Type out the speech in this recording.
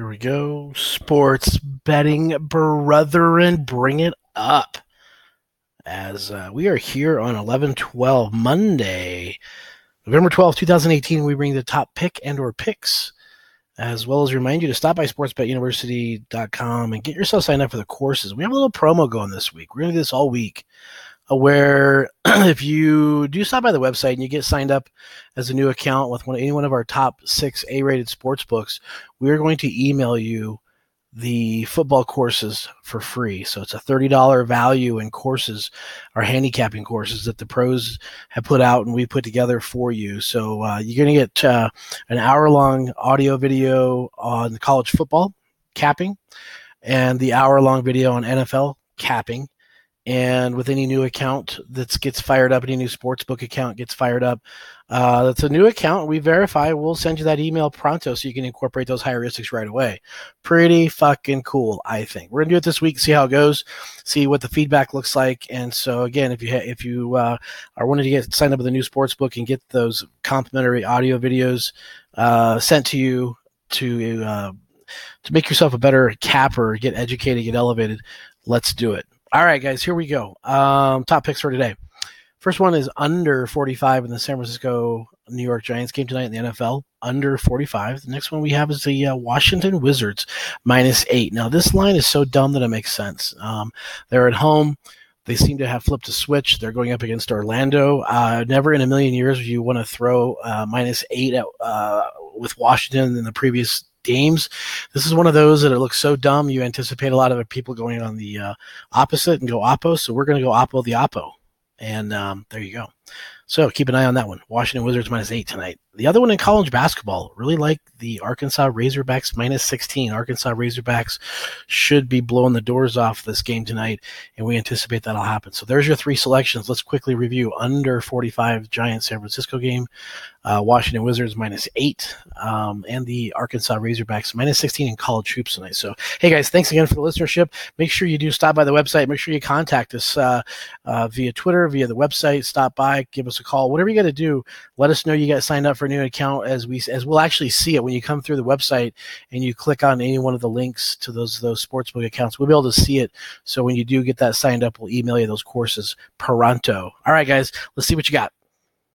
Here we go. Sports betting brethren, bring it up. As uh, we are here on 11 12 Monday, November 12th, 2018, we bring the top pick and or picks, as well as remind you to stop by sportsbetuniversity.com and get yourself signed up for the courses. We have a little promo going this week. We're going to do this all week where if you do stop by the website and you get signed up as a new account with one, any one of our top six A-rated sports books, we are going to email you the football courses for free. So it's a $30 value in courses, our handicapping courses that the pros have put out and we put together for you. So uh, you're going to get uh, an hour long audio video on college football capping and the hour long video on NFL capping and with any new account that gets fired up, any new sportsbook account gets fired up, uh, that's a new account. We verify. We'll send you that email pronto so you can incorporate those heuristics right away. Pretty fucking cool, I think. We're gonna do it this week, see how it goes, see what the feedback looks like. And so again, if you ha- if you uh, are wanting to get signed up with a new sportsbook and get those complimentary audio videos uh, sent to you to uh, to make yourself a better capper, get educated, get elevated, let's do it. All right, guys, here we go. Um, top picks for today. First one is under 45 in the San Francisco New York Giants game tonight in the NFL. Under 45. The next one we have is the uh, Washington Wizards minus eight. Now, this line is so dumb that it makes sense. Um, they're at home. They seem to have flipped a switch. They're going up against Orlando. Uh, never in a million years would you want to throw uh, minus eight at, uh, with Washington in the previous games. This is one of those that it looks so dumb. You anticipate a lot of people going on the uh, opposite and go oppo. So we're going to go oppo the oppo. And um, there you go. So keep an eye on that one. Washington Wizards minus eight tonight. The other one in college basketball, really like the Arkansas Razorbacks minus 16. Arkansas Razorbacks should be blowing the doors off this game tonight, and we anticipate that'll happen. So there's your three selections. Let's quickly review under 45 Giants San Francisco game, uh, Washington Wizards minus eight, um, and the Arkansas Razorbacks minus 16 in college hoops tonight. So, hey guys, thanks again for the listenership. Make sure you do stop by the website. Make sure you contact us uh, uh, via Twitter, via the website. Stop by, give us a call, whatever you got to do. Let us know you got signed up for a new account as we as we'll actually see it when you come through the website and you click on any one of the links to those those sportsbook accounts. We'll be able to see it. So when you do get that signed up, we'll email you those courses pronto. All right, guys, let's see what you got.